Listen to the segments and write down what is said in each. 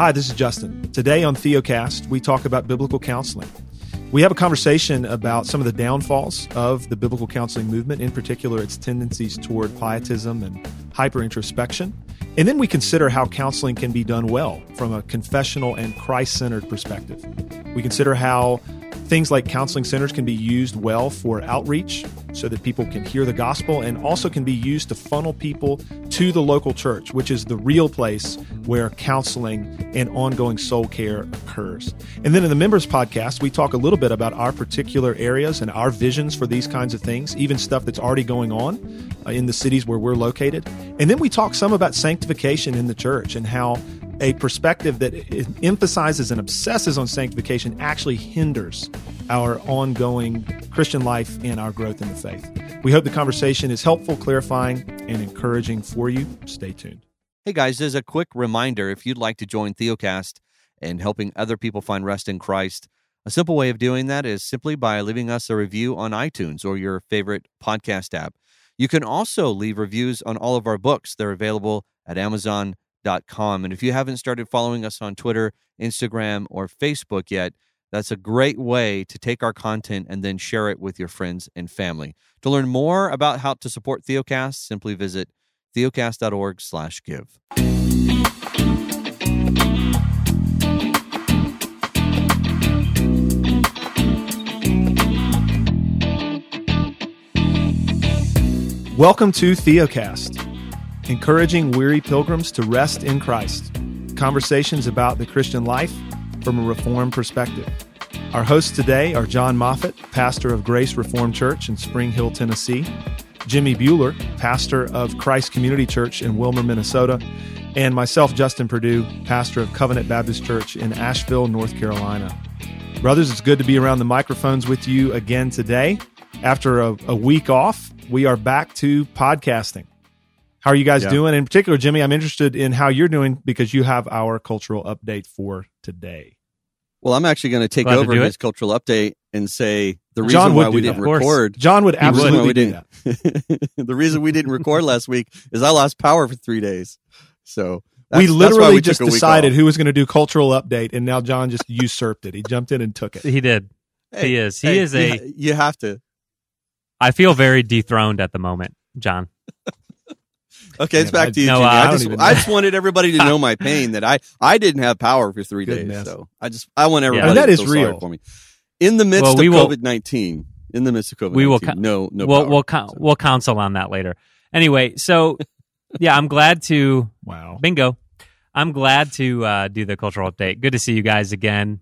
Hi, this is Justin. Today on Theocast, we talk about biblical counseling. We have a conversation about some of the downfalls of the biblical counseling movement, in particular, its tendencies toward pietism and hyper introspection. And then we consider how counseling can be done well from a confessional and Christ centered perspective. We consider how things like counseling centers can be used well for outreach so that people can hear the gospel and also can be used to funnel people to the local church, which is the real place where counseling and ongoing soul care occurs. And then in the members podcast, we talk a little bit about our particular areas and our visions for these kinds of things, even stuff that's already going on uh, in the cities where we're located. And then we talk some about sanctification in the church and how a perspective that emphasizes and obsesses on sanctification actually hinders our ongoing Christian life and our growth in the faith. We hope the conversation is helpful, clarifying, and encouraging for you. Stay tuned. Hey guys, as a quick reminder, if you'd like to join Theocast and helping other people find rest in Christ, a simple way of doing that is simply by leaving us a review on iTunes or your favorite podcast app. You can also leave reviews on all of our books. They're available at Amazon com. And if you haven't started following us on Twitter, Instagram, or Facebook yet, that's a great way to take our content and then share it with your friends and family. To learn more about how to support Theocast, simply visit theocast.org slash give. Welcome to Theocast encouraging weary pilgrims to rest in Christ. Conversations about the Christian life from a Reformed perspective. Our hosts today are John Moffitt, pastor of Grace Reformed Church in Spring Hill, Tennessee, Jimmy Buehler, pastor of Christ Community Church in Willmar, Minnesota, and myself, Justin Perdue, pastor of Covenant Baptist Church in Asheville, North Carolina. Brothers, it's good to be around the microphones with you again today. After a, a week off, we are back to podcasting. How are you guys yeah. doing? In particular, Jimmy, I'm interested in how you're doing because you have our cultural update for today. Well, I'm actually going to take Glad over his cultural update and say the reason John why we didn't record. John would absolutely we didn't. the reason we didn't record last week is I lost power for three days. So we literally we just decided who was going to do cultural update, and now John just usurped it. He jumped in and took it. He did. Hey, he is. He hey, is a. You, you have to. I feel very dethroned at the moment, John. Okay, it's back to you, no, I, I, just, I just wanted everybody to know my pain that I I didn't have power for three Goodness. days. So I just I want everybody. Yeah. that is real for me. In the midst well, we of COVID nineteen, in the midst of COVID, we will no no. We'll power, we'll so. we'll counsel on that later. Anyway, so yeah, I'm glad to wow bingo. I'm glad to uh, do the cultural update. Good to see you guys again.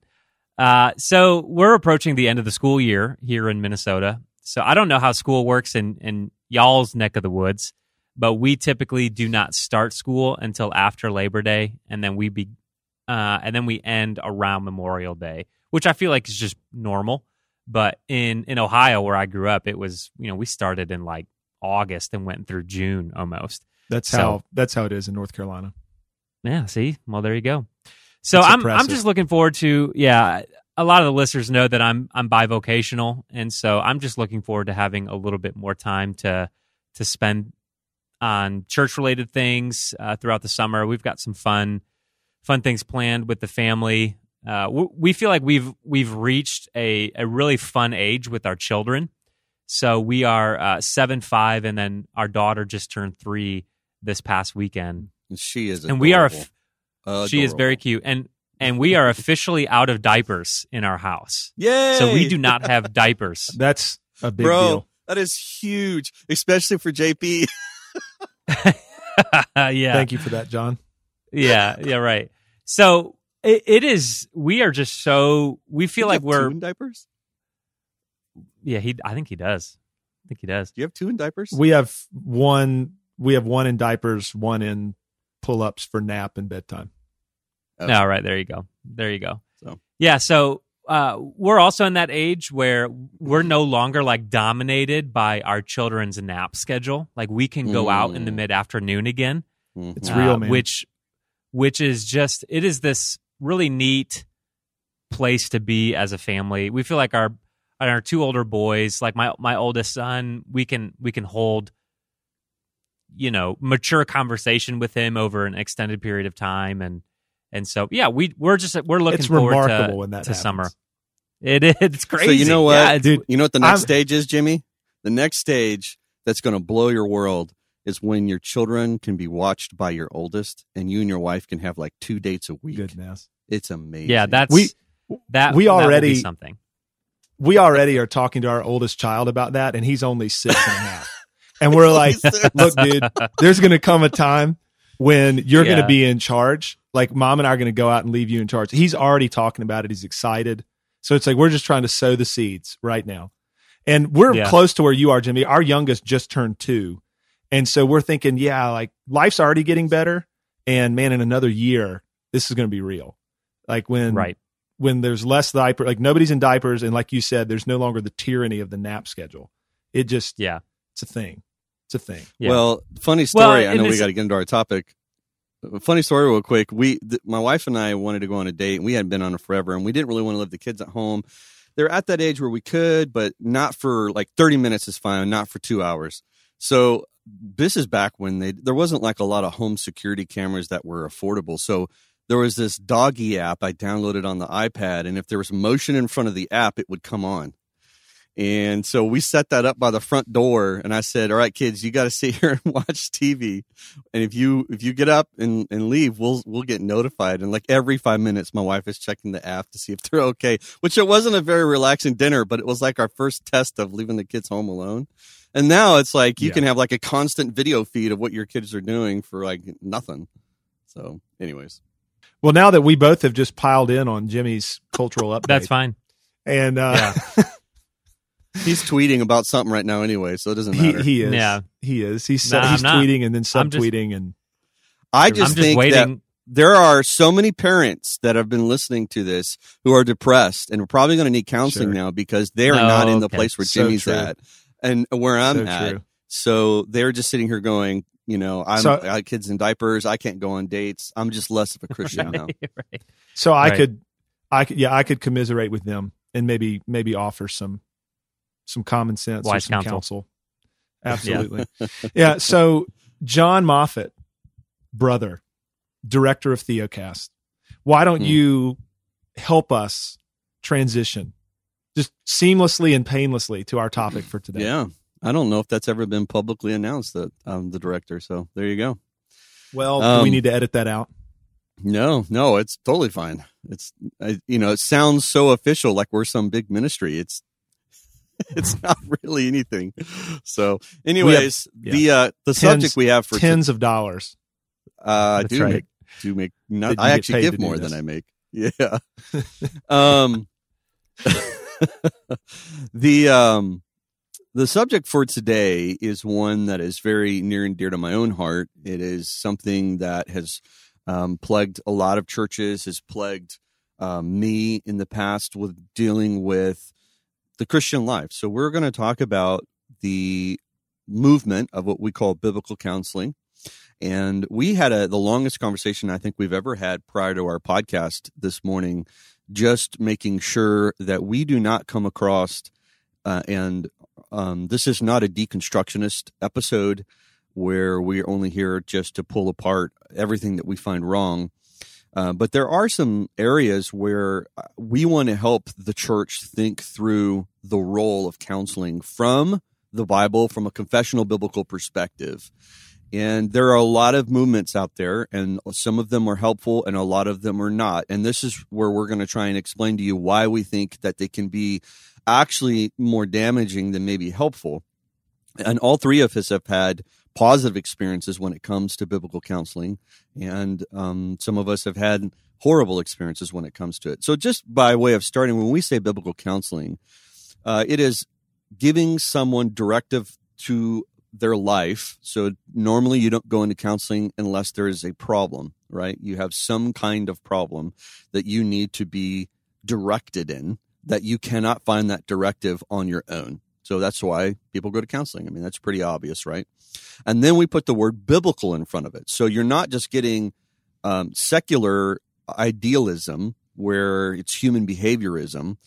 Uh, so we're approaching the end of the school year here in Minnesota. So I don't know how school works in in y'all's neck of the woods but we typically do not start school until after Labor Day, and then we be, uh, and then we end around Memorial Day, which I feel like is just normal. But in in Ohio, where I grew up, it was you know we started in like August and went through June almost. That's so, how that's how it is in North Carolina. Yeah. See, well, there you go. So I'm I'm just looking forward to yeah. A lot of the listeners know that I'm I'm bivocational, and so I'm just looking forward to having a little bit more time to to spend on church related things uh, throughout the summer. We've got some fun fun things planned with the family. Uh, we feel like we've we've reached a, a really fun age with our children. So we are uh, seven, five, and then our daughter just turned three this past weekend. She is, adorable. and we are. she is very cute, and and we are officially out of diapers in our house. Yay! So we do not have diapers. That's a big Bro, deal. That is huge, especially for JP. yeah. Thank you for that, John. Yeah, yeah, right. So it, it is. We are just so we feel like we're in diapers. Yeah, he. I think he does. I think he does. Do you have two in diapers? We have one. We have one in diapers, one in pull-ups for nap and bedtime. Oh. All right, there you go. There you go. So yeah, so uh, we're also in that age where we're no longer like dominated by our children's nap schedule. Like we can go mm. out in the mm. mid afternoon again. Mm-hmm. It's real, uh, man. Which, which is just it is this really neat place to be as a family. We feel like our our two older boys, like my my oldest son, we can we can hold you know mature conversation with him over an extended period of time and And so, yeah, we we're just we're looking it's forward to, when that to summer. It is it's crazy. So you know what, yeah, dude? You know what the next I'm, stage is, Jimmy? The next stage that's going to blow your world is when your children can be watched by your oldest, and you and your wife can have like two dates a week. Goodness, it's amazing. Yeah, that's we that we already something. We already are talking to our oldest child about that, and he's only six and a half. And we're like, look, dude, there's going to come a time when you're yeah. going to be in charge. Like, mom and I are going to go out and leave you in charge. He's already talking about it. He's excited. So it's like we're just trying to sow the seeds right now. And we're yeah. close to where you are, Jimmy. Our youngest just turned two. And so we're thinking, yeah, like life's already getting better. And man, in another year, this is going to be real. Like when, right. when there's less diaper, like nobody's in diapers. And like you said, there's no longer the tyranny of the nap schedule. It just, yeah, it's a thing. It's a thing. Yeah. Well, funny story. Well, I know we got to get into our topic. Funny story, real quick. We, th- my wife and I wanted to go on a date, and we hadn't been on it forever, and we didn't really want to leave the kids at home they're at that age where we could, but not for like 30 minutes is fine, not for two hours. So this is back when they there wasn't like a lot of home security cameras that were affordable. So there was this doggy app I downloaded on the iPad, and if there was motion in front of the app, it would come on. And so we set that up by the front door and I said, all right, kids, you got to sit here and watch TV. And if you, if you get up and, and leave, we'll, we'll get notified. And like every five minutes, my wife is checking the app to see if they're okay, which it wasn't a very relaxing dinner, but it was like our first test of leaving the kids home alone. And now it's like you yeah. can have like a constant video feed of what your kids are doing for like nothing. So anyways. Well, now that we both have just piled in on Jimmy's cultural update. That's fine. And, uh, yeah. He's tweeting about something right now anyway, so it doesn't matter. He, he is. Yeah. He is. He's nah, he's tweeting and then subtweeting and I just, just think waiting. that there are so many parents that have been listening to this who are depressed and are probably going to need counseling sure. now because they are no, not in the okay. place where so Jimmy's true. at and where I'm so at. True. So they're just sitting here going, you know, I'm so, I kids in diapers. I can't go on dates. I'm just less of a Christian right, now. Right. So I right. could, I could, yeah, I could commiserate with them and maybe, maybe offer some some common sense Wise some counsel. counsel. Absolutely. Yeah. yeah. So John Moffitt, brother, director of Theocast, why don't hmm. you help us transition just seamlessly and painlessly to our topic for today? Yeah. I don't know if that's ever been publicly announced that I'm the director. So there you go. Well, um, we need to edit that out? No, no, it's totally fine. It's, you know, it sounds so official, like we're some big ministry. It's it's not really anything. So, anyways, have, yeah. the uh, the tens, subject we have for tens t- of dollars. Uh, I do right. make do make not. I actually give more than I make. Yeah. um. the um the subject for today is one that is very near and dear to my own heart. It is something that has um, plagued a lot of churches, has plagued um, me in the past with dealing with the Christian life. So we're going to talk about the movement of what we call biblical counseling. And we had a, the longest conversation I think we've ever had prior to our podcast this morning, just making sure that we do not come across, uh, and um, this is not a deconstructionist episode where we're only here just to pull apart everything that we find wrong. Uh, but there are some areas where uh, we want to help the church think through the role of counseling from the Bible, from a confessional biblical perspective. And there are a lot of movements out there, and some of them are helpful and a lot of them are not. And this is where we're going to try and explain to you why we think that they can be actually more damaging than maybe helpful. And all three of us have had positive experiences when it comes to biblical counseling, and um, some of us have had horrible experiences when it comes to it. So, just by way of starting, when we say biblical counseling, uh, it is giving someone directive to their life. So, normally you don't go into counseling unless there is a problem, right? You have some kind of problem that you need to be directed in that you cannot find that directive on your own. So that's why people go to counseling. I mean, that's pretty obvious, right? And then we put the word biblical in front of it. So you're not just getting um, secular idealism where it's human behaviorism.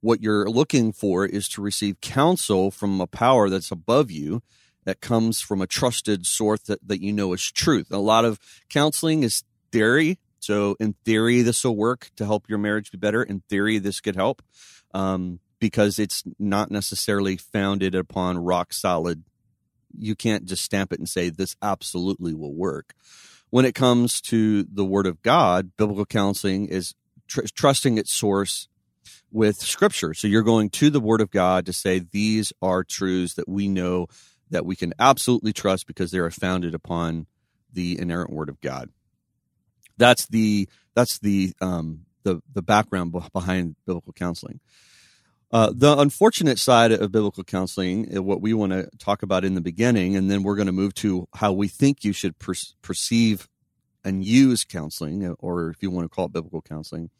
What you're looking for is to receive counsel from a power that's above you that comes from a trusted source that, that you know is truth. A lot of counseling is theory So, in theory, this will work to help your marriage be better. In theory, this could help um, because it's not necessarily founded upon rock solid. You can't just stamp it and say this absolutely will work. When it comes to the Word of God, biblical counseling is tr- trusting its source with Scripture. So you're going to the Word of God to say these are truths that we know that we can absolutely trust because they are founded upon the inerrant Word of God that's the that's the um, the the background behind biblical counseling. Uh, the unfortunate side of biblical counseling, what we want to talk about in the beginning, and then we're going to move to how we think you should per- perceive and use counseling, or if you want to call it biblical counseling.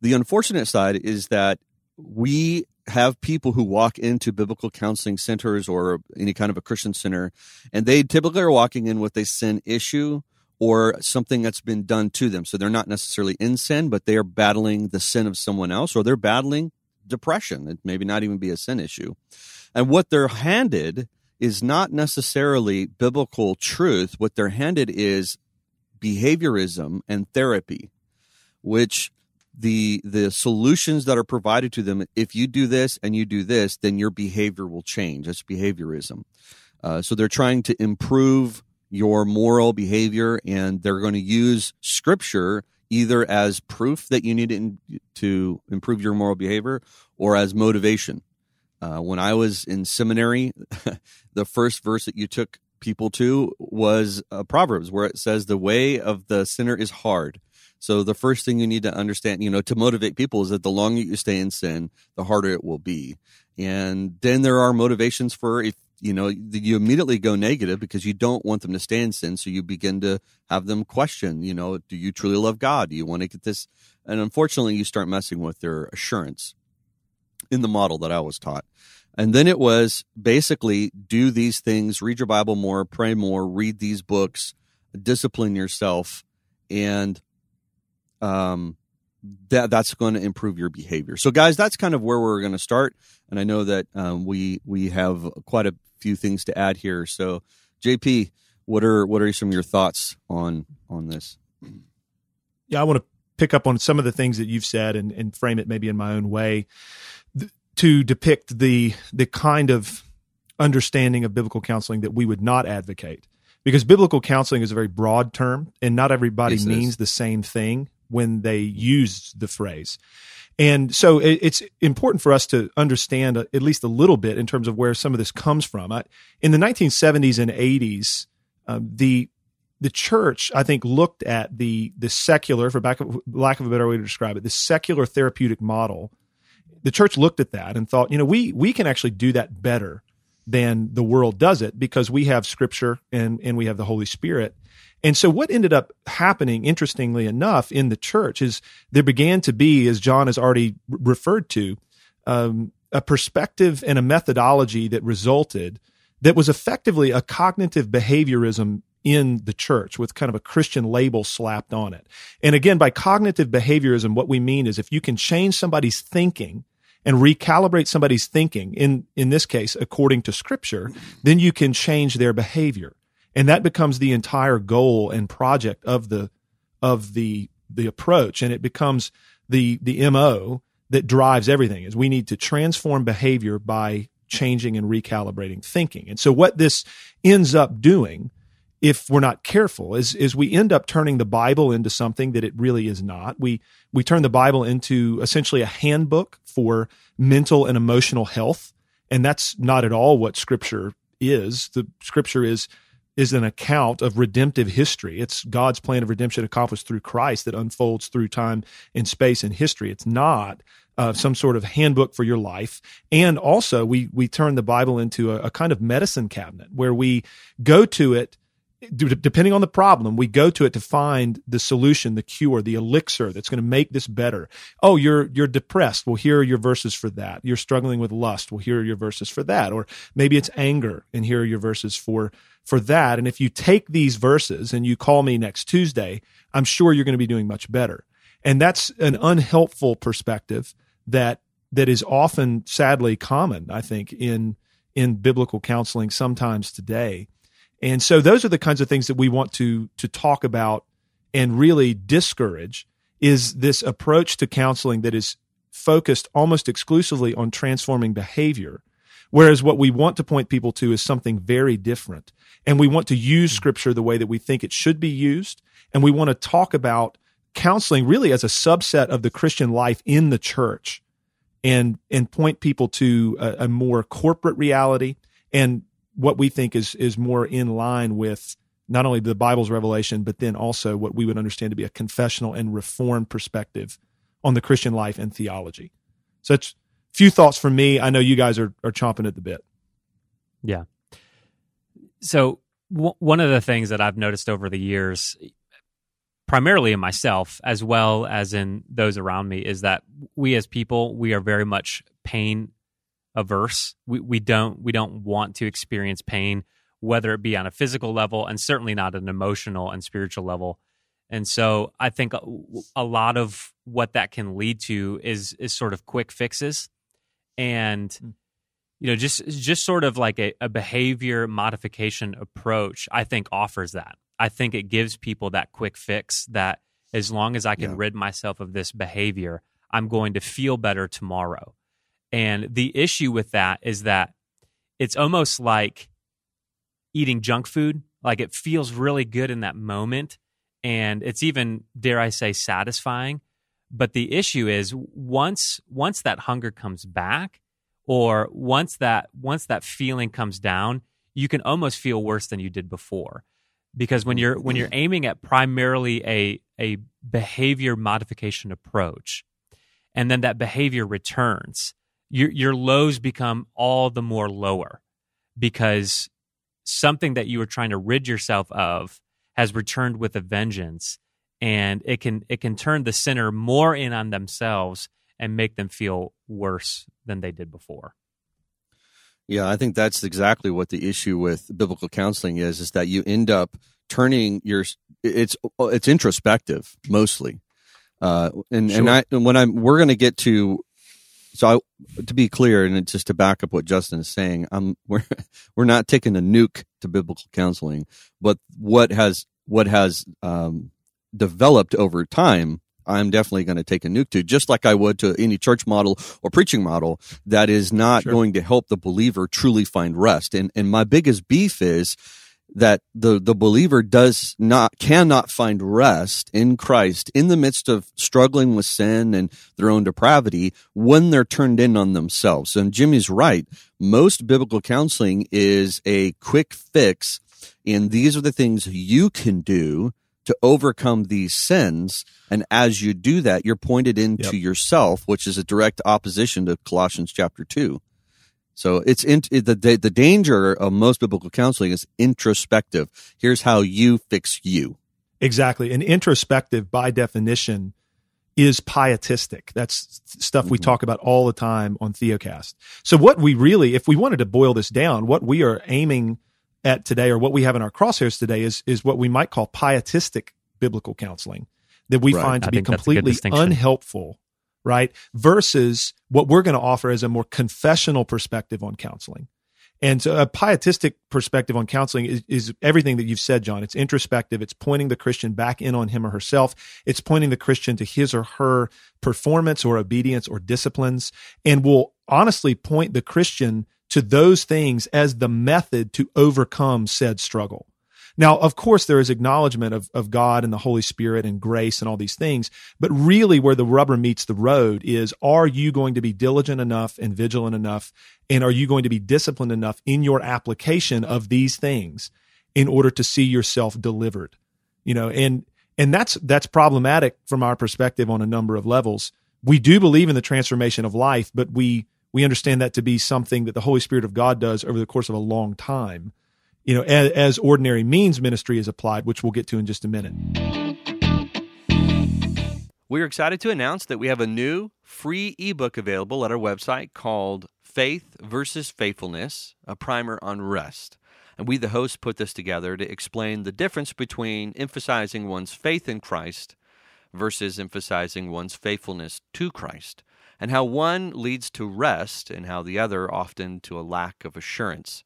The unfortunate side is that we have people who walk into biblical counseling centers or any kind of a Christian center, and they typically are walking in with a sin issue or something that's been done to them. So they're not necessarily in sin, but they are battling the sin of someone else, or they're battling depression. It maybe not even be a sin issue. And what they're handed is not necessarily biblical truth. What they're handed is behaviorism and therapy, which the the solutions that are provided to them if you do this and you do this then your behavior will change that's behaviorism uh, so they're trying to improve your moral behavior, and they're going to use scripture either as proof that you need to improve your moral behavior or as motivation. Uh, when I was in seminary, the first verse that you took people to was uh, Proverbs, where it says, The way of the sinner is hard. So the first thing you need to understand, you know, to motivate people is that the longer you stay in sin, the harder it will be. And then there are motivations for if you know you immediately go negative because you don't want them to stay in sin so you begin to have them question you know do you truly love god? Do you want to get this? And unfortunately you start messing with their assurance in the model that i was taught. And then it was basically do these things read your bible more pray more read these books discipline yourself and um that that's going to improve your behavior. So, guys, that's kind of where we're going to start. And I know that um, we we have quite a few things to add here. So, JP, what are what are some of your thoughts on on this? Yeah, I want to pick up on some of the things that you've said and, and frame it maybe in my own way th- to depict the the kind of understanding of biblical counseling that we would not advocate because biblical counseling is a very broad term and not everybody yes, means the same thing when they used the phrase. And so it, it's important for us to understand at least a little bit in terms of where some of this comes from. I, in the 1970s and 80s, um, the the church, I think, looked at the the secular, for back of, lack of a better way to describe it, the secular therapeutic model. The church looked at that and thought, you know, we we can actually do that better than the world does it because we have Scripture and and we have the Holy Spirit. And so, what ended up happening, interestingly enough, in the church is there began to be, as John has already referred to, um, a perspective and a methodology that resulted that was effectively a cognitive behaviorism in the church with kind of a Christian label slapped on it. And again, by cognitive behaviorism, what we mean is if you can change somebody's thinking and recalibrate somebody's thinking, in, in this case, according to scripture, then you can change their behavior. And that becomes the entire goal and project of the of the the approach. And it becomes the the mo that drives everything is we need to transform behavior by changing and recalibrating thinking. And so what this ends up doing if we're not careful is is we end up turning the bible into something that it really is not we we turn the bible into essentially a handbook for mental and emotional health and that's not at all what scripture is the scripture is is an account of redemptive history. It's God's plan of redemption accomplished through Christ that unfolds through time and space and history. It's not uh, some sort of handbook for your life. And also, we we turn the Bible into a, a kind of medicine cabinet where we go to it depending on the problem, we go to it to find the solution, the cure, the elixir that's going to make this better. Oh, you're you're depressed. Well, here are your verses for that. You're struggling with lust. Well, here are your verses for that. Or maybe it's anger, and here are your verses for for that. And if you take these verses and you call me next Tuesday, I'm sure you're going to be doing much better. And that's an unhelpful perspective that that is often sadly common, I think, in in biblical counseling sometimes today. And so those are the kinds of things that we want to to talk about and really discourage is this approach to counseling that is focused almost exclusively on transforming behavior. Whereas what we want to point people to is something very different. And we want to use hmm. scripture the way that we think it should be used. And we want to talk about counseling really as a subset of the Christian life in the church and, and point people to a, a more corporate reality and what we think is, is more in line with not only the Bible's revelation, but then also what we would understand to be a confessional and reformed perspective on the Christian life and theology. Such few thoughts from me. I know you guys are, are chomping at the bit. Yeah. So w- one of the things that I've noticed over the years, primarily in myself as well as in those around me, is that we as people we are very much pain averse. We we don't we don't want to experience pain whether it be on a physical level and certainly not an emotional and spiritual level. And so I think a, lot of what that can lead to is is sort of quick fixes and hmm. you know just just sort of like a, a behavior modification approach I think offers that. I think it gives people that quick fix that as long as I can yeah. rid myself of this behavior, I'm going to feel better tomorrow. And the issue with that is that it's almost like eating junk food. Like it feels really good in that moment. And it's even, dare I say, satisfying. But the issue is once once that hunger comes back, or once that once that feeling comes down, you can almost feel worse than you did before. Because when you're when you're aiming at primarily a a behavior modification approach, and then that behavior returns, your your lows become all the more lower because something that you were trying to rid yourself of has returned with a vengeance and it can it can turn the sinner more in on themselves and make them feel worse than they did before yeah i think that's exactly what the issue with biblical counseling is is that you end up turning your it's it's introspective mostly uh and sure. and i and when i'm we're going to get to so I, to be clear, and just to back up what Justin is saying, I'm we're we're not taking a nuke to biblical counseling, but what has what has um, developed over time, I'm definitely going to take a nuke to, just like I would to any church model or preaching model that is not sure. going to help the believer truly find rest. And and my biggest beef is that the, the believer does not, cannot find rest in Christ in the midst of struggling with sin and their own depravity when they're turned in on themselves. And Jimmy's right. Most biblical counseling is a quick fix. And these are the things you can do to overcome these sins. And as you do that, you're pointed into yep. yourself, which is a direct opposition to Colossians chapter two. So it's in, the the danger of most biblical counseling is introspective. Here's how you fix you. Exactly, and introspective by definition is pietistic. That's stuff we mm-hmm. talk about all the time on Theocast. So what we really, if we wanted to boil this down, what we are aiming at today, or what we have in our crosshairs today, is is what we might call pietistic biblical counseling that we right. find to I be completely unhelpful right? Versus what we're going to offer as a more confessional perspective on counseling. And so a pietistic perspective on counseling is, is, everything that you've said, John. It's introspective. It's pointing the Christian back in on him or herself. It's pointing the Christian to his or her performance or obedience or disciplines and will honestly point the Christian to those things as the method to overcome said struggle. Now, of course, there is acknowledgement of, of God and the Holy Spirit and grace and all these things. But really, where the rubber meets the road is are you going to be diligent enough and vigilant enough? And are you going to be disciplined enough in your application of these things in order to see yourself delivered? You know, and, and that's, that's problematic from our perspective on a number of levels. We do believe in the transformation of life, but we, we understand that to be something that the Holy Spirit of God does over the course of a long time you know, as, as ordinary means ministry is applied, which we'll get to in just a minute. We're excited to announce that we have a new free ebook available at our website called Faith versus Faithfulness, a primer on rest. And we, the hosts, put this together to explain the difference between emphasizing one's faith in Christ versus emphasizing one's faithfulness to Christ, and how one leads to rest and how the other often to a lack of assurance.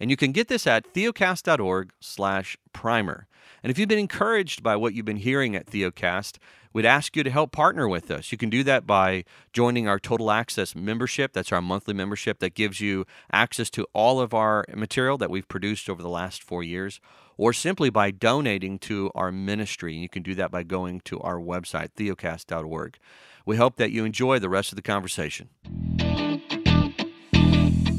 And you can get this at theocast.org slash primer. And if you've been encouraged by what you've been hearing at Theocast, we'd ask you to help partner with us. You can do that by joining our Total Access membership. That's our monthly membership that gives you access to all of our material that we've produced over the last four years, or simply by donating to our ministry. You can do that by going to our website, theocast.org. We hope that you enjoy the rest of the conversation.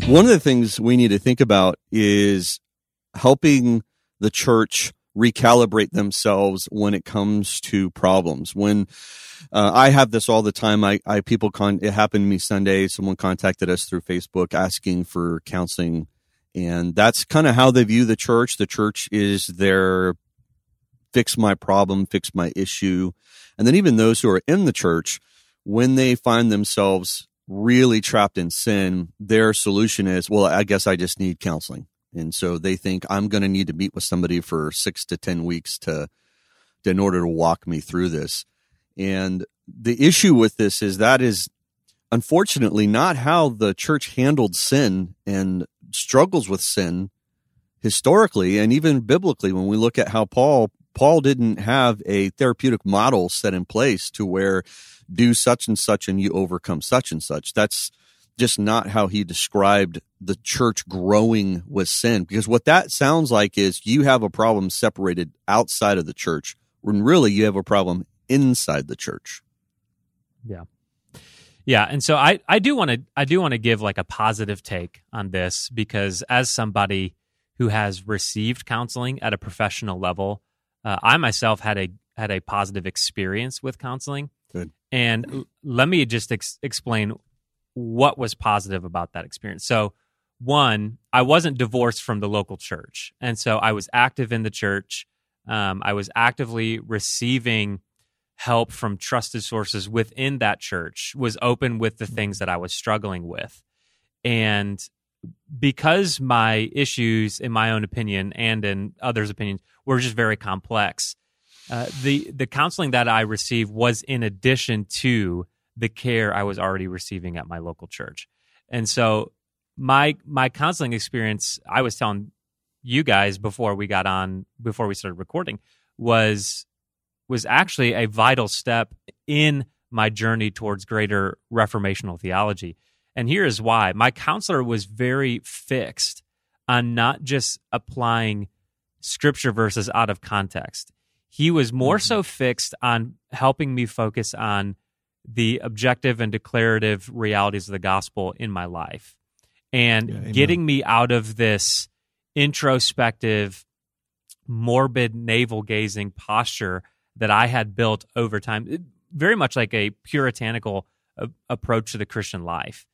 One of the things we need to think about is helping the church recalibrate themselves when it comes to problems. When uh, I have this all the time, I, I people con it happened to me Sunday. Someone contacted us through Facebook asking for counseling, and that's kind of how they view the church. The church is their fix my problem, fix my issue, and then even those who are in the church, when they find themselves really trapped in sin, their solution is, well, I guess I just need counseling. And so they think I'm going to need to meet with somebody for six to 10 weeks to, to, in order to walk me through this. And the issue with this is that is unfortunately not how the church handled sin and struggles with sin historically and even biblically when we look at how Paul Paul didn't have a therapeutic model set in place to where do such and such and you overcome such and such. That's just not how he described the church growing with sin. Because what that sounds like is you have a problem separated outside of the church when really you have a problem inside the church. Yeah. Yeah, and so I, I do want to I do want to give like a positive take on this because as somebody who has received counseling at a professional level, uh, I myself had a had a positive experience with counseling. Good. And let me just ex- explain what was positive about that experience. So, one, I wasn't divorced from the local church. And so I was active in the church. Um, I was actively receiving help from trusted sources within that church, was open with the things that I was struggling with. And because my issues, in my own opinion and in others' opinions, were just very complex, uh, the the counseling that I received was in addition to the care I was already receiving at my local church. And so my my counseling experience, I was telling you guys before we got on before we started recording was was actually a vital step in my journey towards greater reformational theology. And here is why. My counselor was very fixed on not just applying scripture verses out of context. He was more mm-hmm. so fixed on helping me focus on the objective and declarative realities of the gospel in my life and yeah, getting me out of this introspective, morbid, navel gazing posture that I had built over time, very much like a puritanical approach to the Christian life.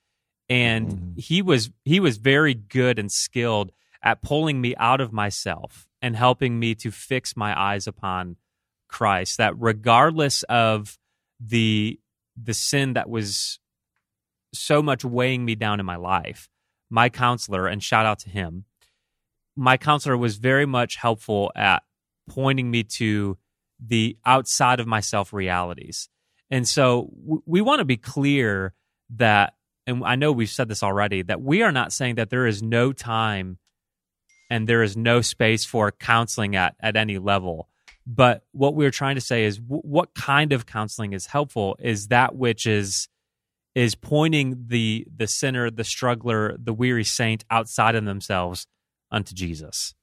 And mm-hmm. he was he was very good and skilled at pulling me out of myself and helping me to fix my eyes upon Christ. That regardless of the the sin that was so much weighing me down in my life, my counselor, and shout out to him, my counselor was very much helpful at pointing me to the outside of myself realities. And so we want to be clear that, and I know we've said this already, that we are not saying that there is no time and there is no space for counseling at, at any level. But what we're trying to say is w- what kind of counseling is helpful is that which is is pointing the the sinner, the struggler, the weary saint outside of themselves unto Jesus.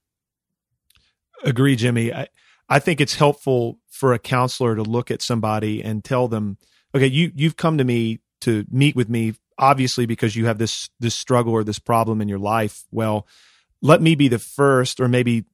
Agree, Jimmy. I, I think it's helpful for a counselor to look at somebody and tell them, okay, you you've come to me to meet with me obviously because you have this this struggle or this problem in your life. Well, let me be the first or maybe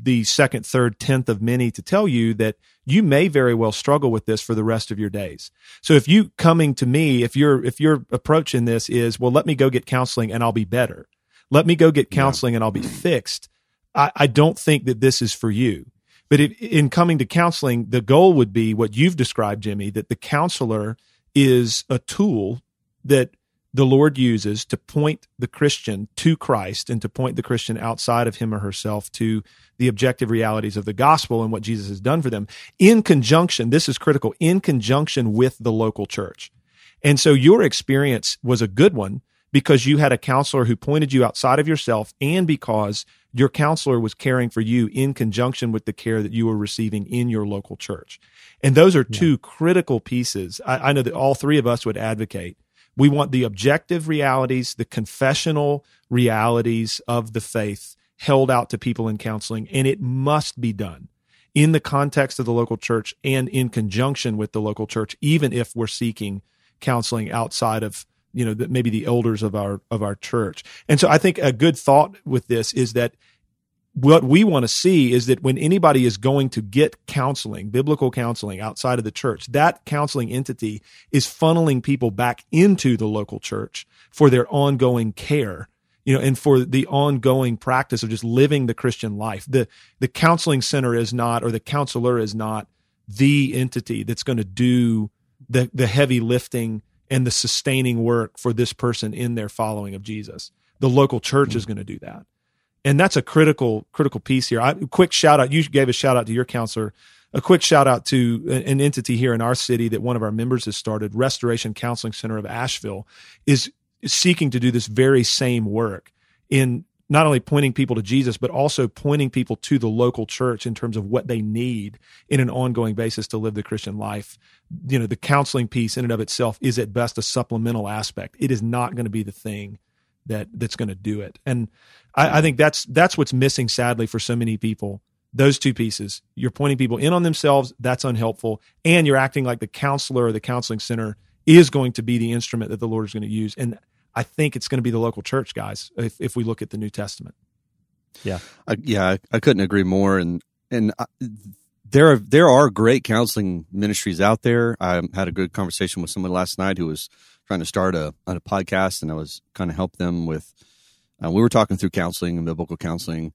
the second, third, tenth of many to tell you that you may very well struggle with this for the rest of your days. So if you coming to me, if your if your approach in this is, well, let me go get counseling and I'll be better. Let me go get counseling yeah. and I'll be fixed. I, I, don't think that this is for you. But it, in coming to counseling, the goal would be what you've described, Jimmy, that the counselor is a tool that the Lord uses to point the Christian to Christ and to point the Christian outside of him or herself to the objective realities of the gospel and what Jesus has done for them in conjunction, this is critical, in conjunction with the local church. And so your experience was a good one because you had a counselor who pointed you outside of yourself and because your counselor was caring for you in conjunction with the care that you were receiving in your local church. And those are two yeah. critical pieces. I, I know that all three of us would advocate. We want the objective realities, the confessional realities of the faith held out to people in counseling, and it must be done in the context of the local church and in conjunction with the local church, even if we're seeking counseling outside of you know maybe the elders of our of our church. And so I think a good thought with this is that what we want to see is that when anybody is going to get counseling, biblical counseling outside of the church, that counseling entity is funneling people back into the local church for their ongoing care you know, and for the ongoing practice of just living the Christian life. The the counseling center is not, or the counselor is not the entity that's going to do the the heavy lifting and the sustaining work for this person in their following of Jesus. The local church mm-hmm. is going to do that. And that's a critical critical piece here. I, quick shout out. You gave a shout out to your counselor. A quick shout out to an entity here in our city that one of our members has started, Restoration Counseling Center of Asheville, is seeking to do this very same work in not only pointing people to Jesus, but also pointing people to the local church in terms of what they need in an ongoing basis to live the Christian life. You know, the counseling piece in and of itself is at best a supplemental aspect. It is not going to be the thing that that's going to do it. And I, I think that's that's what's missing sadly for so many people. Those two pieces. You're pointing people in on themselves, that's unhelpful, and you're acting like the counselor or the counseling center is going to be the instrument that the Lord is going to use. And I think it's going to be the local church, guys. If if we look at the New Testament. Yeah, I, yeah, I, I couldn't agree more. And and I, there are there are great counseling ministries out there. I had a good conversation with someone last night who was trying to start a a podcast, and I was kind of help them with. Uh, we were talking through counseling and biblical counseling,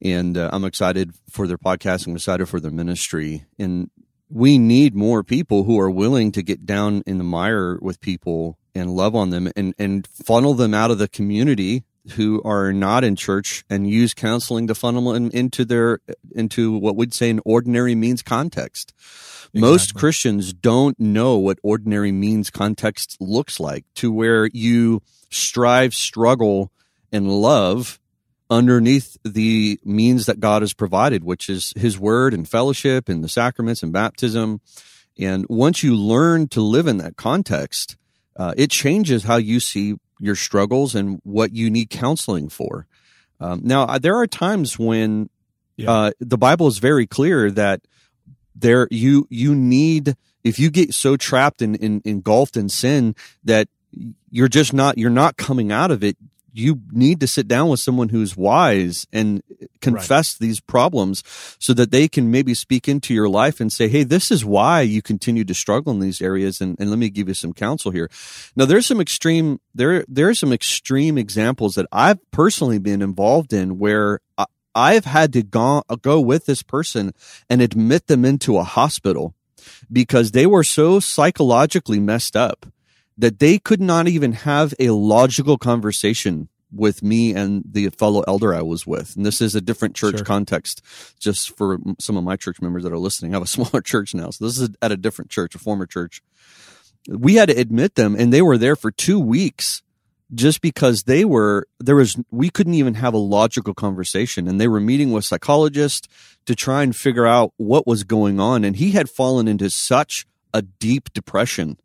and uh, I'm excited for their podcast. I'm excited for their ministry, and we need more people who are willing to get down in the mire with people and love on them and, and funnel them out of the community who are not in church and use counseling to funnel them into their into what we'd say an ordinary means context. Exactly. Most Christians don't know what ordinary means context looks like to where you strive, struggle, and love underneath the means that God has provided, which is his word and fellowship and the sacraments and baptism. And once you learn to live in that context, uh, it changes how you see your struggles and what you need counseling for. Um, now, there are times when yeah. uh, the Bible is very clear that there you you need if you get so trapped and in, in, engulfed in sin that you're just not you're not coming out of it you need to sit down with someone who's wise and confess right. these problems so that they can maybe speak into your life and say, Hey, this is why you continue to struggle in these areas. And, and let me give you some counsel here. Now, there's some extreme, there, there are some extreme examples that I've personally been involved in where I, I've had to go, go with this person and admit them into a hospital because they were so psychologically messed up that they could not even have a logical conversation with me and the fellow elder I was with. And this is a different church sure. context, just for some of my church members that are listening. I have a smaller church now. So this is at a different church, a former church. We had to admit them and they were there for two weeks just because they were, there was, we couldn't even have a logical conversation and they were meeting with psychologists to try and figure out what was going on. And he had fallen into such a deep depression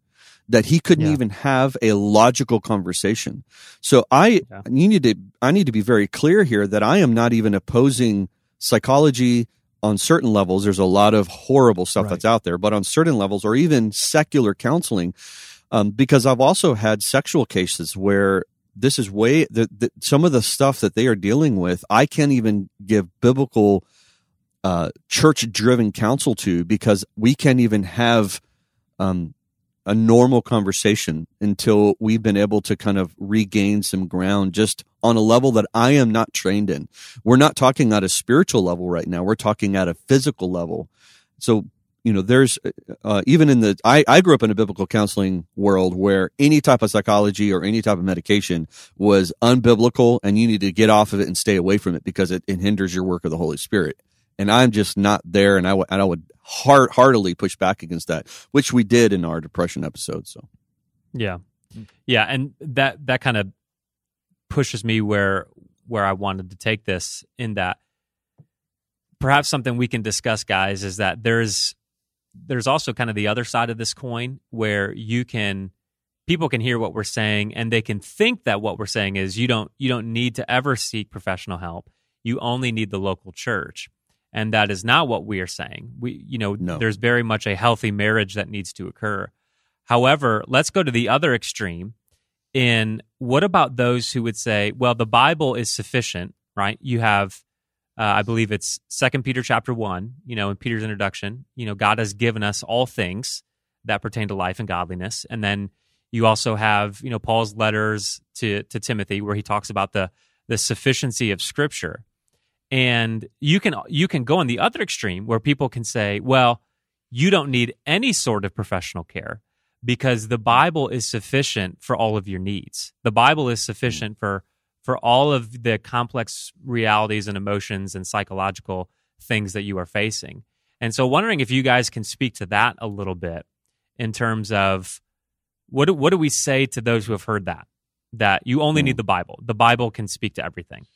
that he couldn't yeah. even have a logical conversation. So I yeah. need to I need to be very clear here that I am not even opposing psychology on certain levels. There's a lot of horrible stuff right. that's out there, but on certain levels, or even secular counseling, um, because I've also had sexual cases where this is way the, the, some of the stuff that they are dealing with. I can't even give biblical uh, church driven counsel to because we can't even have um, a normal conversation until we've been able to kind of regain some ground just on a level that I am not trained in. We're not talking at a spiritual level right now. We're talking at a physical level. So, you know, there's uh, even in the, I, I grew up in a biblical counseling world where any type of psychology or any type of medication was unbiblical and you need to get off of it and stay away from it because it, it hinders your work of the Holy Spirit and I'm just not there. And I, w- and I would heart, heartily push back against that, which we did in our depression episode. So, yeah. Mm. Yeah, and that that kind of pushes me where where I wanted to take this in that perhaps something we can discuss guys is that there's there's also kind of the other side of this coin where you can people can hear what we're saying and they can think that what we're saying is you don't you don't need to ever seek professional help you only need the local church and that is not what we are saying we you know no. there's very much a healthy marriage that needs to occur however let's go to the other extreme in what about those who would say well the bible is sufficient right you have uh, i believe it's second peter chapter 1 you know in peter's introduction you know god has given us all things that pertain to life and godliness and then you also have, you know, Paul's letters to to Timothy where he talks about the the sufficiency of scripture. And you can you can go on the other extreme where people can say, well, you don't need any sort of professional care because the Bible is sufficient for all of your needs. The Bible is sufficient for for all of the complex realities and emotions and psychological things that you are facing. And so wondering if you guys can speak to that a little bit in terms of what do, what do we say to those who have heard that? That you only need hmm. the Bible. The Bible can speak to everything.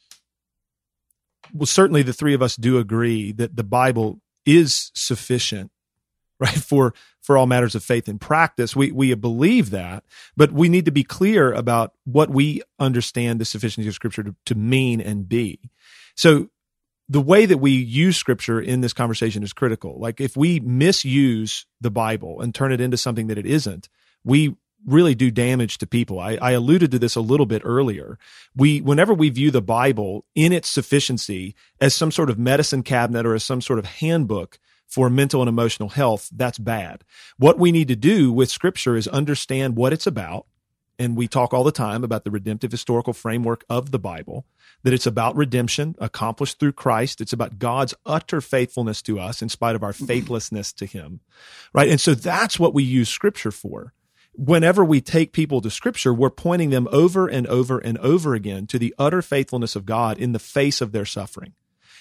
Well, certainly the three of us do agree that the Bible is sufficient, right, for for all matters of faith and practice. We we believe that, but we need to be clear about what we understand the sufficiency of Scripture to, to mean and be. So the way that we use scripture in this conversation is critical. Like if we misuse the Bible and turn it into something that it isn't, we really do damage to people. I, I, alluded to this a little bit earlier. We, whenever we view the Bible in its sufficiency as some sort of medicine cabinet or as some sort of handbook for mental and emotional health, that's bad. What we need to do with scripture is understand what it's about. And we talk all the time about the redemptive historical framework of the Bible, that it's about redemption accomplished through Christ. It's about God's utter faithfulness to us in spite of our faithlessness to him. Right. And so that's what we use scripture for whenever we take people to scripture, we're pointing them over and over and over again to the utter faithfulness of God in the face of their suffering.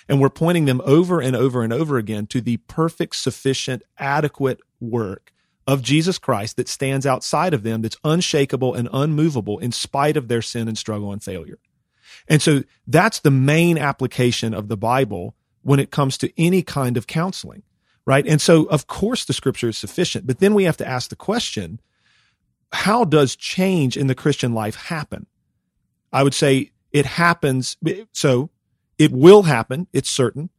And we're pointing them over and over and over again to the perfect, sufficient, adequate work of Jesus Christ that stands outside of them, that's unshakable and unmovable in spite of their sin and struggle and failure. And so that's the main application of the Bible when it comes to any kind of counseling, right? And so, of course, the scripture is sufficient, but then we have to ask the question, how does change in the Christian life happen? I would say it happens. So it will happen. It's certain.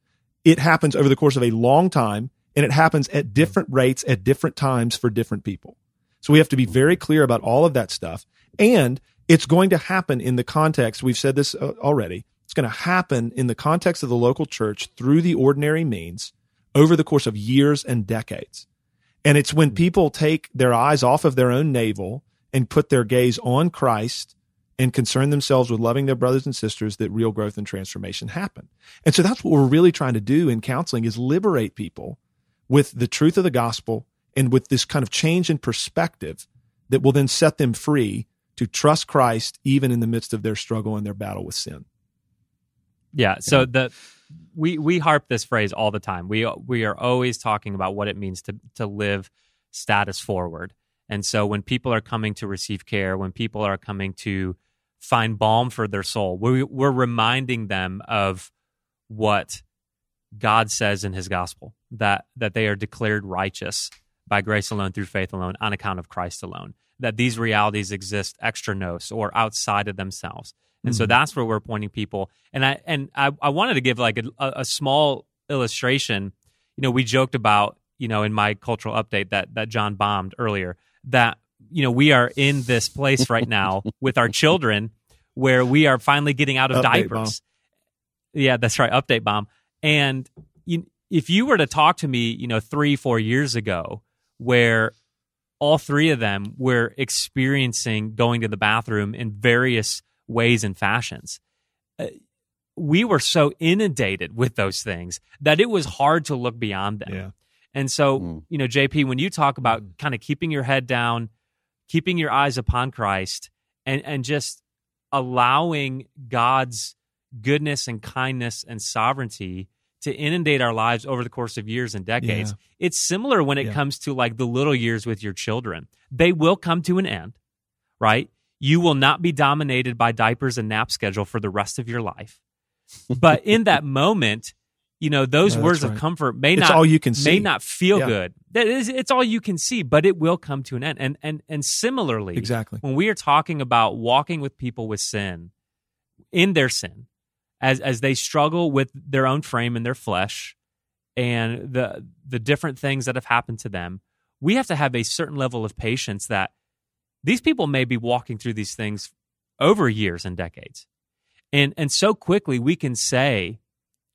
It happens over the course of a long time and it happens at different rates at different times for different people. So we have to be very clear about all of that stuff. And it's going to happen in the context. We've said this uh, already. It's going to happen in the context of the local church through the ordinary means over the course of years and decades. And it's when mm-hmm. people take their eyes off of their own navel and put their gaze on Christ and concern themselves with loving their brothers and sisters that real growth and transformation happen. And so that's what we're really trying to do in counseling is liberate people with the truth of the gospel and with this kind of change in perspective that will then set them free to trust Christ even in the midst of their struggle and their battle with sin. Yeah, so the we we harp this phrase all the time. We we are always talking about what it means to to live status forward. And so when people are coming to receive care, when people are coming to find balm for their soul, we, we're reminding them of what God says in His gospel that that they are declared righteous by grace alone through faith alone on account of Christ alone. That these realities exist extra or outside of themselves. And mm-hmm. so that's where we're pointing people. And I and I, I wanted to give like a, a small illustration. You know, we joked about you know in my cultural update that that John bombed earlier that you know we are in this place right now with our children where we are finally getting out of update diapers. Bomb. Yeah, that's right, update bomb. And you, if you were to talk to me, you know, three four years ago, where all three of them were experiencing going to the bathroom in various ways and fashions. Uh, we were so inundated with those things that it was hard to look beyond them. Yeah. And so, mm. you know, JP, when you talk about mm. kind of keeping your head down, keeping your eyes upon Christ, and and just allowing God's goodness and kindness and sovereignty to inundate our lives over the course of years and decades. Yeah. It's similar when it yeah. comes to like the little years with your children. They will come to an end right? You will not be dominated by diapers and nap schedule for the rest of your life. But in that moment, you know, those no, words right. of comfort may it's not all you can see. may not feel yeah. good. That is it's all you can see, but it will come to an end. And and and similarly, exactly. When we are talking about walking with people with sin in their sin, as as they struggle with their own frame and their flesh and the the different things that have happened to them, we have to have a certain level of patience that these people may be walking through these things over years and decades. And and so quickly we can say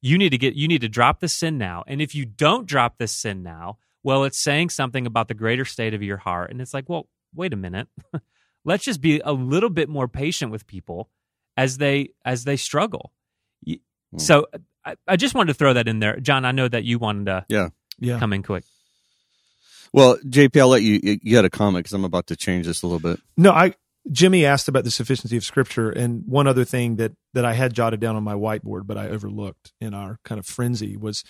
you need to get you need to drop the sin now. And if you don't drop this sin now, well, it's saying something about the greater state of your heart. And it's like, well, wait a minute. Let's just be a little bit more patient with people as they as they struggle. Hmm. So I, I, just wanted to throw that in there, John. I know that you wanted to yeah yeah come in quick. Well, JP, I'll let you. You had a comment because I'm about to change this a little bit. No, I Jimmy asked about the sufficiency of Scripture, and one other thing that that I had jotted down on my whiteboard, but I overlooked in our kind of frenzy was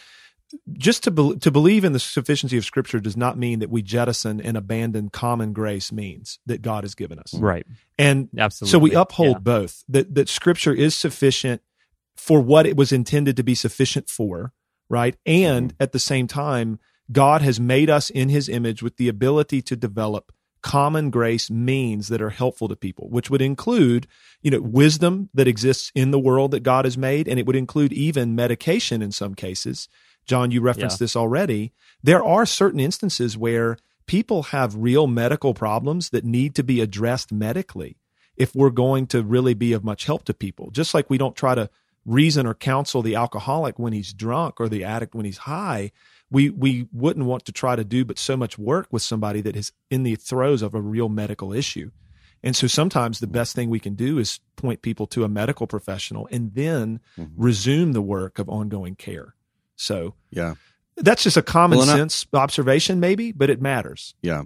just to be, to believe in the sufficiency of Scripture does not mean that we jettison and abandon common grace means that God has given us, right? And absolutely, so we uphold yeah. both that that Scripture is sufficient for what it was intended to be sufficient for, right? And mm-hmm. at the same time, God has made us in His image with the ability to develop common grace means that are helpful to people, which would include, you know, wisdom that exists in the world that God has made, and it would include even medication in some cases. John, you referenced yeah. this already. There are certain instances where people have real medical problems that need to be addressed medically if we're going to really be of much help to people. Just like we don't try to reason or counsel the alcoholic when he's drunk or the addict when he's high, we we wouldn't want to try to do but so much work with somebody that is in the throes of a real medical issue. And so sometimes the best thing we can do is point people to a medical professional and then mm-hmm. resume the work of ongoing care. So, yeah. That's just a common well, sense I, observation maybe, but it matters. Yeah.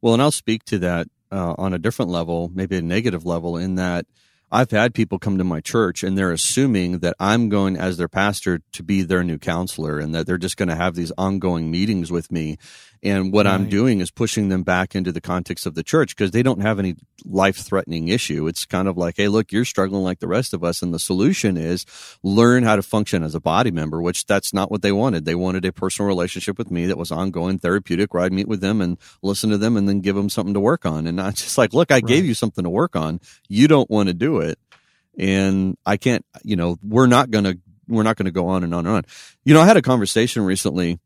Well, and I'll speak to that uh, on a different level, maybe a negative level in that I've had people come to my church and they're assuming that I'm going as their pastor to be their new counselor and that they're just going to have these ongoing meetings with me. And what right. I'm doing is pushing them back into the context of the church because they don't have any life threatening issue. It's kind of like, Hey, look, you're struggling like the rest of us. And the solution is learn how to function as a body member, which that's not what they wanted. They wanted a personal relationship with me that was ongoing, therapeutic, where I'd meet with them and listen to them and then give them something to work on. And not just like, look, I right. gave you something to work on. You don't want to do it. And I can't, you know, we're not going to, we're not going to go on and on and on. You know, I had a conversation recently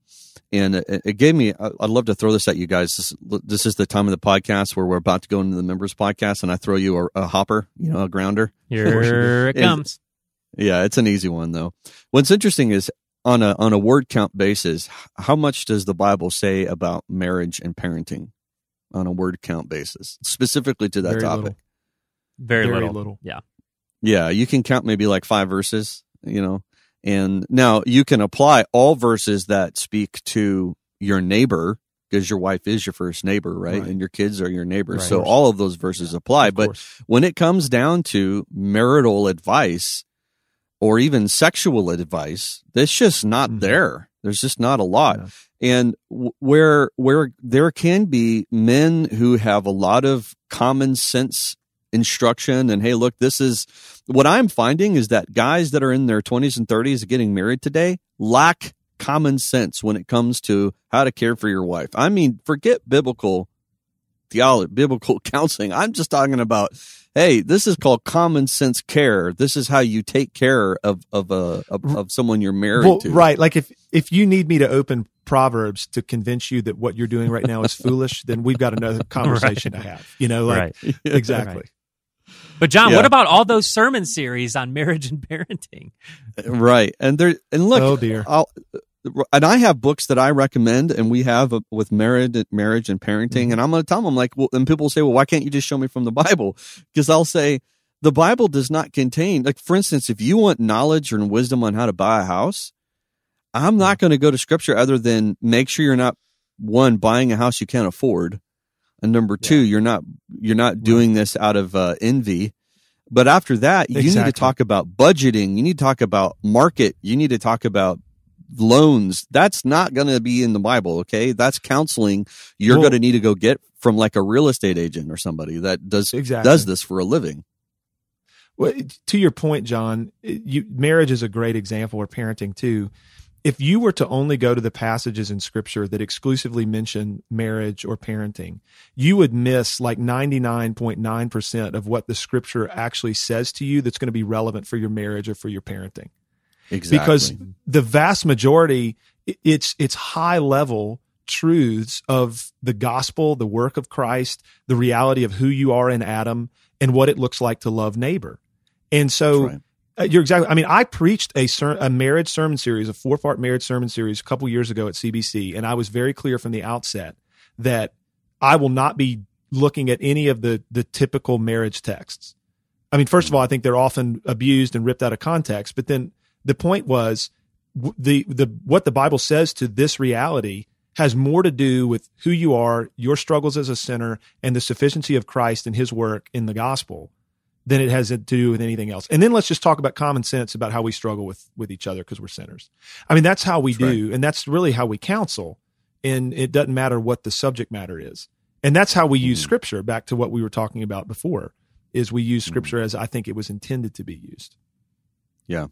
and it, it, gave me i'd love to throw this at you guys. This, this, is the time of the podcast where we're about to go into the members podcast and i throw you a, a hopper you know a grounder. Here it comes. Yeah it's an easy one though. What's interesting is on a on a word count basis how much does the bible say about marriage and parenting on a word count basis specifically to that Very topic? Little. Very, Very little. little. Yeah. Yeah you can count maybe like five verses you know and now you can apply all verses that speak to your neighbor because your wife is your first neighbor, right? right. And your kids are your neighbors. Right. So all of those verses yeah, apply. But course. when it comes down to marital advice or even sexual advice, that's just not mm-hmm. there. There's just not a lot. Yeah. And where where there can be men who have a lot of common sense instruction and hey look this is what i'm finding is that guys that are in their 20s and 30s getting married today lack common sense when it comes to how to care for your wife i mean forget biblical theology biblical counseling i'm just talking about hey this is called common sense care this is how you take care of of a of, of someone you're married well, to right like if if you need me to open proverbs to convince you that what you're doing right now is foolish then we've got another conversation right. to have you know like right. exactly right. But John, yeah. what about all those sermon series on marriage and parenting? Right, and there and look, oh dear, I'll, and I have books that I recommend, and we have a, with marriage, marriage and parenting, mm-hmm. and I'm going to tell them I'm like, well, and people say, well, why can't you just show me from the Bible? Because I'll say the Bible does not contain, like, for instance, if you want knowledge and wisdom on how to buy a house, I'm not mm-hmm. going to go to Scripture other than make sure you're not one buying a house you can't afford and number two yeah. you're not you're not doing this out of uh, envy but after that you exactly. need to talk about budgeting you need to talk about market you need to talk about loans that's not going to be in the bible okay that's counseling you're well, going to need to go get from like a real estate agent or somebody that does exactly. does this for a living. Well, to your point, John, you, marriage is a great example, or parenting too. If you were to only go to the passages in Scripture that exclusively mention marriage or parenting, you would miss like ninety nine point nine percent of what the Scripture actually says to you. That's going to be relevant for your marriage or for your parenting. Exactly. Because the vast majority, it's it's high level truths of the gospel, the work of Christ, the reality of who you are in Adam, and what it looks like to love neighbor. And so Uh, you're exactly. I mean, I preached a ser- a marriage sermon series, a four part marriage sermon series, a couple years ago at CBC, and I was very clear from the outset that I will not be looking at any of the the typical marriage texts. I mean, first of all, I think they're often abused and ripped out of context, but then the point was the the what the Bible says to this reality has more to do with who you are, your struggles as a sinner, and the sufficiency of Christ and His work in the gospel than it has to do with anything else. And then let's just talk about common sense about how we struggle with with each other because we're sinners. I mean, that's how we that's do, right. and that's really how we counsel. And it doesn't matter what the subject matter is, and that's how we mm-hmm. use Scripture. Back to what we were talking about before, is we use mm-hmm. Scripture mm-hmm. as I think it was intended to be used. Yeah.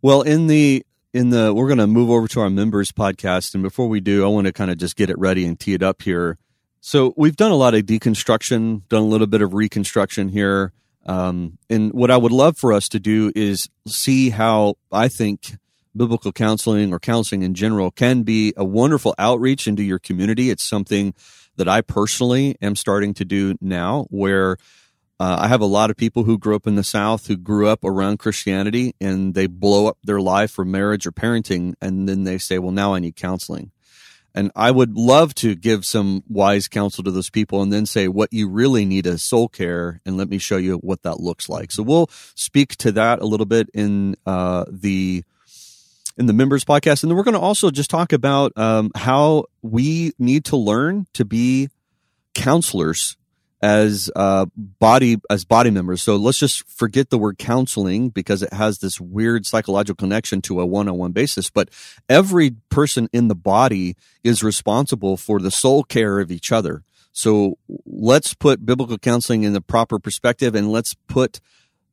Well, in the in the we're going to move over to our members podcast and before we do i want to kind of just get it ready and tee it up here so we've done a lot of deconstruction done a little bit of reconstruction here um, and what i would love for us to do is see how i think biblical counseling or counseling in general can be a wonderful outreach into your community it's something that i personally am starting to do now where uh, I have a lot of people who grew up in the South who grew up around Christianity and they blow up their life for marriage or parenting. And then they say, well, now I need counseling. And I would love to give some wise counsel to those people and then say, what you really need is soul care. And let me show you what that looks like. So we'll speak to that a little bit in, uh, the, in the members podcast. And then we're going to also just talk about, um, how we need to learn to be counselors as uh, body as body members. So let's just forget the word counseling because it has this weird psychological connection to a one-on-one basis. But every person in the body is responsible for the soul care of each other. So let's put biblical counseling in the proper perspective, and let's put,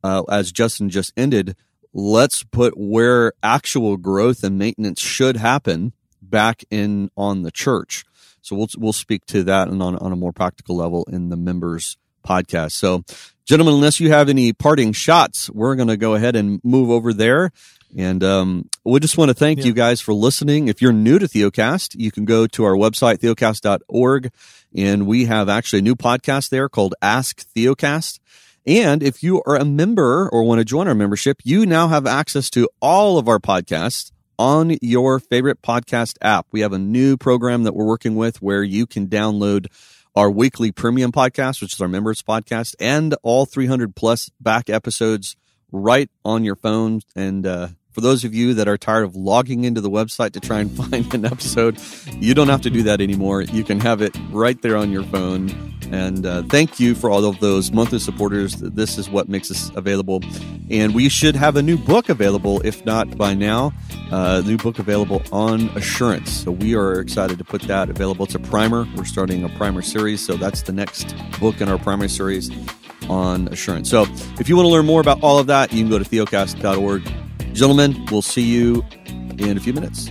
uh, as Justin just ended, let's put where actual growth and maintenance should happen back in on the church. So we'll we'll speak to that and on on a more practical level in the members podcast. So, gentlemen, unless you have any parting shots, we're going to go ahead and move over there. And um, we just want to thank yeah. you guys for listening. If you're new to Theocast, you can go to our website, theocast.org, and we have actually a new podcast there called Ask Theocast. And if you are a member or want to join our membership, you now have access to all of our podcasts on your favorite podcast app. We have a new program that we're working with where you can download our weekly premium podcast, which is our members podcast, and all 300 plus back episodes right on your phone. And uh, for those of you that are tired of logging into the website to try and find an episode, you don't have to do that anymore. You can have it right there on your phone. And uh, thank you for all of those monthly supporters. This is what makes us available. And we should have a new book available, if not by now. Uh, new book available on assurance. So we are excited to put that available. It's a primer. We're starting a primer series. So that's the next book in our primary series on assurance. So if you want to learn more about all of that, you can go to theocast.org Gentlemen, we'll see you in a few minutes.